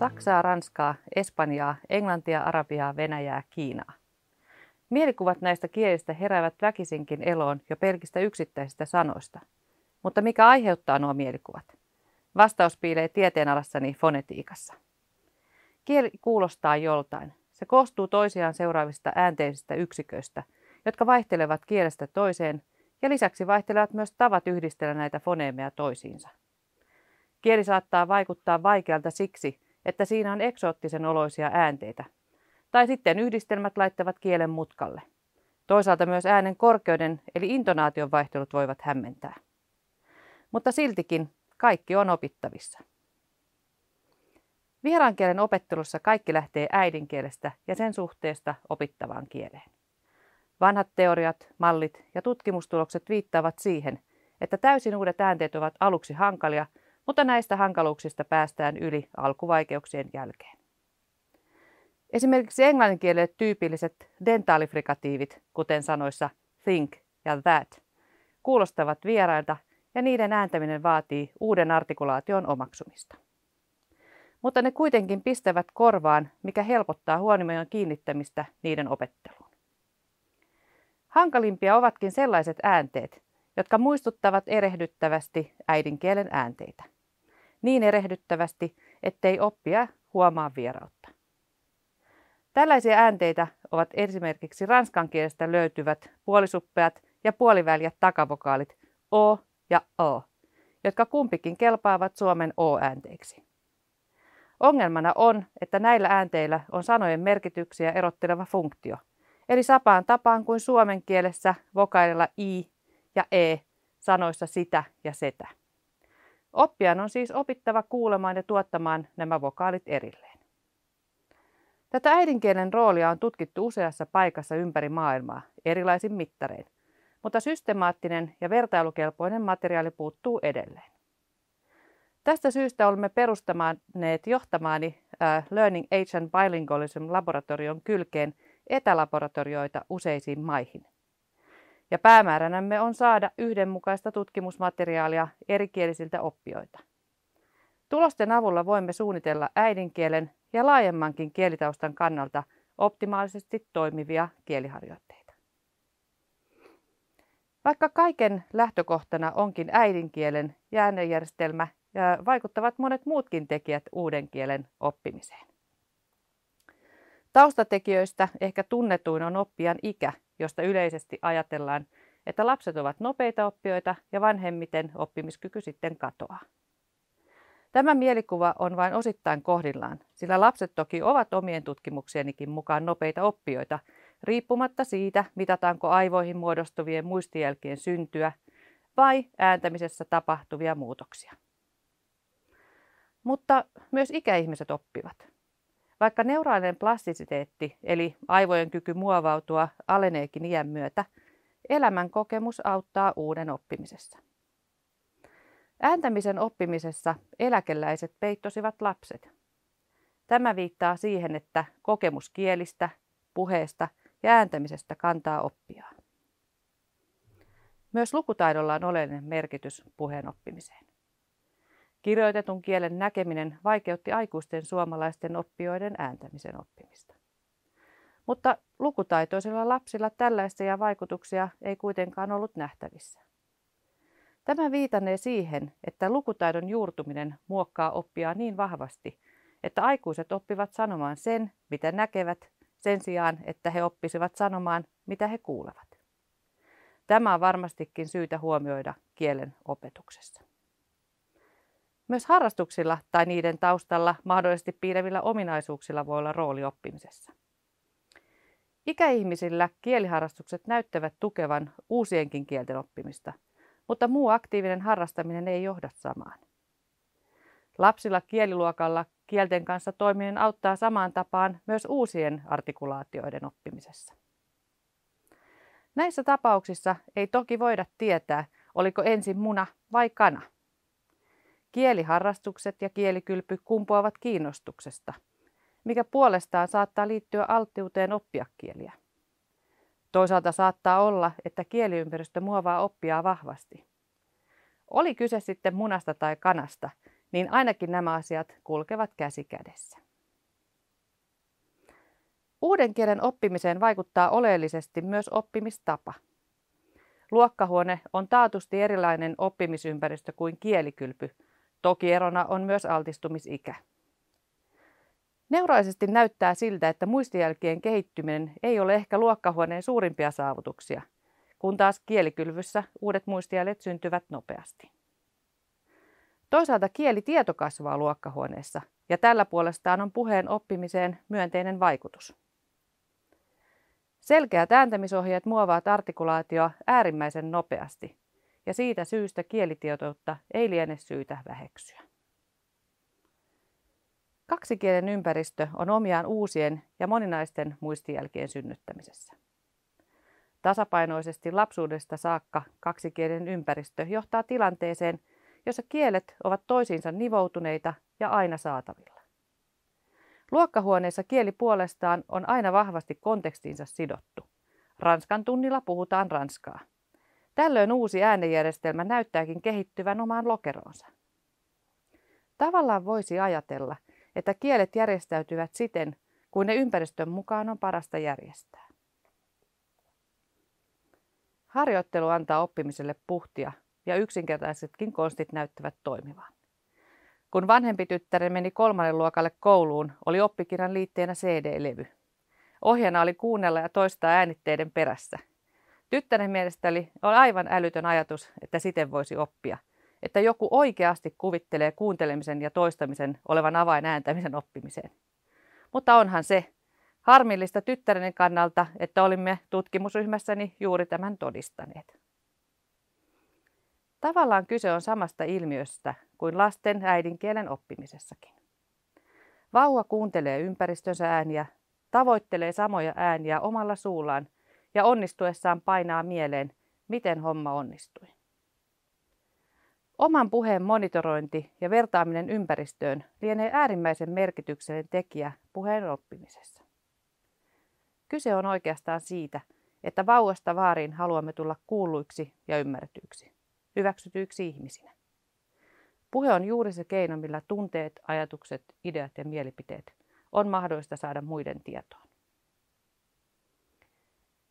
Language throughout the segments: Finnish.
Saksaa, Ranskaa, Espanjaa, Englantia, Arabiaa, Venäjää, Kiinaa. Mielikuvat näistä kielistä heräävät väkisinkin eloon jo pelkistä yksittäisistä sanoista. Mutta mikä aiheuttaa nuo mielikuvat? Vastaus piilee tieteenalassani fonetiikassa. Kieli kuulostaa joltain. Se koostuu toisiaan seuraavista äänteisistä yksiköistä, jotka vaihtelevat kielestä toiseen ja lisäksi vaihtelevat myös tavat yhdistellä näitä foneemeja toisiinsa. Kieli saattaa vaikuttaa vaikealta siksi, että siinä on eksoottisen oloisia äänteitä. Tai sitten yhdistelmät laittavat kielen mutkalle. Toisaalta myös äänen korkeuden eli intonaation vaihtelut voivat hämmentää. Mutta siltikin kaikki on opittavissa. Vieraan kielen opettelussa kaikki lähtee äidinkielestä ja sen suhteesta opittavaan kieleen. Vanhat teoriat, mallit ja tutkimustulokset viittaavat siihen, että täysin uudet äänteet ovat aluksi hankalia, mutta näistä hankaluuksista päästään yli alkuvaikeuksien jälkeen. Esimerkiksi englanninkielelle tyypilliset dentaalifrikatiivit, kuten sanoissa think ja that, kuulostavat vierailta ja niiden ääntäminen vaatii uuden artikulaation omaksumista. Mutta ne kuitenkin pistävät korvaan, mikä helpottaa huomioon kiinnittämistä niiden opetteluun. Hankalimpia ovatkin sellaiset äänteet, jotka muistuttavat erehdyttävästi äidinkielen äänteitä. Niin erehdyttävästi, ettei oppia huomaa vierautta. Tällaisia äänteitä ovat esimerkiksi ranskan kielestä löytyvät puolisuppeat ja puoliväljät takavokaalit o ja o, jotka kumpikin kelpaavat Suomen o-äänteiksi. Ongelmana on, että näillä äänteillä on sanojen merkityksiä erotteleva funktio, eli sapaan tapaan kuin suomen kielessä vokaalilla i ja e sanoissa sitä ja setä. Oppijan on siis opittava kuulemaan ja tuottamaan nämä vokaalit erilleen. Tätä äidinkielen roolia on tutkittu useassa paikassa ympäri maailmaa erilaisin mittarein, mutta systemaattinen ja vertailukelpoinen materiaali puuttuu edelleen. Tästä syystä olemme perustamaneet johtamaani Learning Age and Bilingualism laboratorion kylkeen etälaboratorioita useisiin maihin. Ja päämääränämme on saada yhdenmukaista tutkimusmateriaalia erikielisiltä oppijoita. Tulosten avulla voimme suunnitella äidinkielen ja laajemmankin kielitaustan kannalta optimaalisesti toimivia kieliharjoitteita. Vaikka kaiken lähtökohtana onkin äidinkielen ja vaikuttavat monet muutkin tekijät uuden kielen oppimiseen. Taustatekijöistä ehkä tunnetuin on oppijan ikä, josta yleisesti ajatellaan, että lapset ovat nopeita oppijoita ja vanhemmiten oppimiskyky sitten katoaa. Tämä mielikuva on vain osittain kohdillaan, sillä lapset toki ovat omien tutkimuksienikin mukaan nopeita oppijoita, riippumatta siitä, mitataanko aivoihin muodostuvien muistijälkien syntyä vai ääntämisessä tapahtuvia muutoksia. Mutta myös ikäihmiset oppivat. Vaikka neuraalinen plastisiteetti, eli aivojen kyky muovautua, aleneekin iän myötä, elämän kokemus auttaa uuden oppimisessa. Ääntämisen oppimisessa eläkeläiset peittosivat lapset. Tämä viittaa siihen, että kokemus kielistä, puheesta ja ääntämisestä kantaa oppiaan. Myös lukutaidolla on oleellinen merkitys puheen oppimiseen. Kirjoitetun kielen näkeminen vaikeutti aikuisten suomalaisten oppijoiden ääntämisen oppimista. Mutta lukutaitoisilla lapsilla tällaisia vaikutuksia ei kuitenkaan ollut nähtävissä. Tämä viitanee siihen, että lukutaidon juurtuminen muokkaa oppia niin vahvasti, että aikuiset oppivat sanomaan sen, mitä näkevät, sen sijaan, että he oppisivat sanomaan, mitä he kuulevat. Tämä on varmastikin syytä huomioida kielen opetuksessa. Myös harrastuksilla tai niiden taustalla mahdollisesti piilevillä ominaisuuksilla voi olla rooli oppimisessa. Ikäihmisillä kieliharrastukset näyttävät tukevan uusienkin kielten oppimista, mutta muu aktiivinen harrastaminen ei johda samaan. Lapsilla kieliluokalla kielten kanssa toiminen auttaa samaan tapaan myös uusien artikulaatioiden oppimisessa. Näissä tapauksissa ei toki voida tietää, oliko ensin muna vai kana. Kieliharrastukset ja kielikylpy kumpuavat kiinnostuksesta, mikä puolestaan saattaa liittyä alttiuteen oppia kieliä. Toisaalta saattaa olla, että kieliympäristö muovaa oppia vahvasti. Oli kyse sitten munasta tai kanasta, niin ainakin nämä asiat kulkevat käsi kädessä. Uuden kielen oppimiseen vaikuttaa oleellisesti myös oppimistapa. Luokkahuone on taatusti erilainen oppimisympäristö kuin kielikylpy. Toki erona on myös altistumisikä. Neuraisesti näyttää siltä, että muistijälkien kehittyminen ei ole ehkä luokkahuoneen suurimpia saavutuksia, kun taas kielikylvyssä uudet muistijäljet syntyvät nopeasti. Toisaalta kielitieto kasvaa luokkahuoneessa ja tällä puolestaan on puheen oppimiseen myönteinen vaikutus. Selkeät ääntämisohjeet muovaavat artikulaatioa äärimmäisen nopeasti ja siitä syystä kielitietoutta ei liene syytä väheksyä. Kaksikielen ympäristö on omiaan uusien ja moninaisten muistijälkien synnyttämisessä. Tasapainoisesti lapsuudesta saakka kaksikielen ympäristö johtaa tilanteeseen, jossa kielet ovat toisiinsa nivoutuneita ja aina saatavilla. Luokkahuoneessa kieli puolestaan on aina vahvasti kontekstinsa sidottu. Ranskan tunnilla puhutaan ranskaa. Tällöin uusi äänenjärjestelmä näyttääkin kehittyvän omaan lokeroonsa. Tavallaan voisi ajatella, että kielet järjestäytyvät siten, kuin ne ympäristön mukaan on parasta järjestää. Harjoittelu antaa oppimiselle puhtia ja yksinkertaisetkin konstit näyttävät toimivan. Kun vanhempi tyttäri meni kolmannen luokalle kouluun, oli oppikirjan liitteenä CD-levy. Ohjana oli kuunnella ja toistaa äänitteiden perässä. Tyttären mielestä oli aivan älytön ajatus, että siten voisi oppia – että joku oikeasti kuvittelee kuuntelemisen ja toistamisen olevan avain ääntämisen oppimiseen. Mutta onhan se harmillista tyttäreni kannalta, että olimme tutkimusryhmässäni juuri tämän todistaneet. Tavallaan kyse on samasta ilmiöstä kuin lasten äidinkielen oppimisessakin. Vauva kuuntelee ympäristönsä ääniä, tavoittelee samoja ääniä omalla suullaan ja onnistuessaan painaa mieleen, miten homma onnistui. Oman puheen monitorointi ja vertaaminen ympäristöön lienee äärimmäisen merkityksellinen tekijä puheen oppimisessa. Kyse on oikeastaan siitä, että vauvasta vaariin haluamme tulla kuulluiksi ja ymmärretyiksi, hyväksytyiksi ihmisinä. Puhe on juuri se keino, millä tunteet, ajatukset, ideat ja mielipiteet on mahdollista saada muiden tietoon.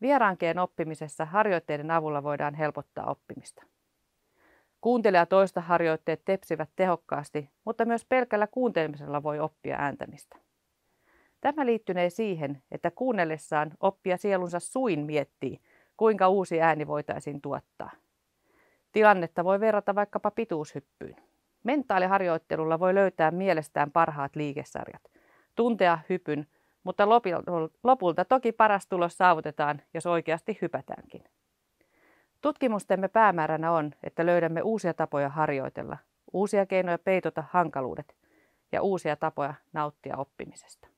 Vieraankeen oppimisessa harjoitteiden avulla voidaan helpottaa oppimista. Kuuntelija toista harjoitteet tepsivät tehokkaasti, mutta myös pelkällä kuuntelemisella voi oppia ääntämistä. Tämä liittynee siihen, että kuunnellessaan oppia sielunsa suin miettii, kuinka uusi ääni voitaisiin tuottaa. Tilannetta voi verrata vaikkapa pituushyppyyn. Mentaaliharjoittelulla voi löytää mielestään parhaat liikesarjat, tuntea hypyn, mutta lopulta toki paras tulos saavutetaan, jos oikeasti hypätäänkin. Tutkimustemme päämääränä on, että löydämme uusia tapoja harjoitella, uusia keinoja peitota hankaluudet ja uusia tapoja nauttia oppimisesta.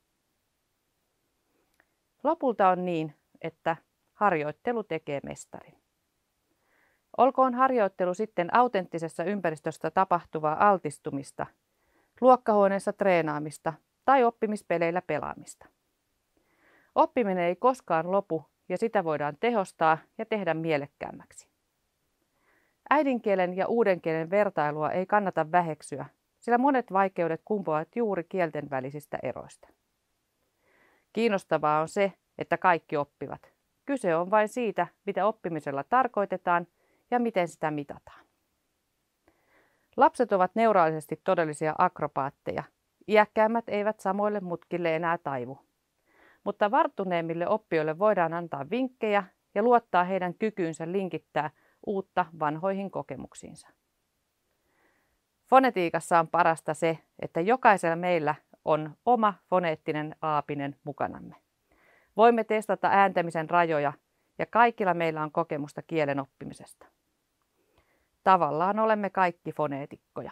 Lopulta on niin, että harjoittelu tekee mestarin. Olkoon harjoittelu sitten autenttisessa ympäristössä tapahtuvaa altistumista, luokkahuoneessa treenaamista tai oppimispeleillä pelaamista. Oppiminen ei koskaan lopu ja sitä voidaan tehostaa ja tehdä mielekkäämmäksi. Äidinkielen ja uudenkielen vertailua ei kannata väheksyä, sillä monet vaikeudet kumpuavat juuri kielten välisistä eroista. Kiinnostavaa on se, että kaikki oppivat. Kyse on vain siitä, mitä oppimisella tarkoitetaan ja miten sitä mitataan. Lapset ovat neuraalisesti todellisia akrobaatteja. Iäkkäämmät eivät samoille mutkille enää taivu mutta varttuneemmille oppijoille voidaan antaa vinkkejä ja luottaa heidän kykyynsä linkittää uutta vanhoihin kokemuksiinsa. Fonetiikassa on parasta se, että jokaisella meillä on oma foneettinen aapinen mukanamme. Voimme testata ääntämisen rajoja ja kaikilla meillä on kokemusta kielen oppimisesta. Tavallaan olemme kaikki foneetikkoja.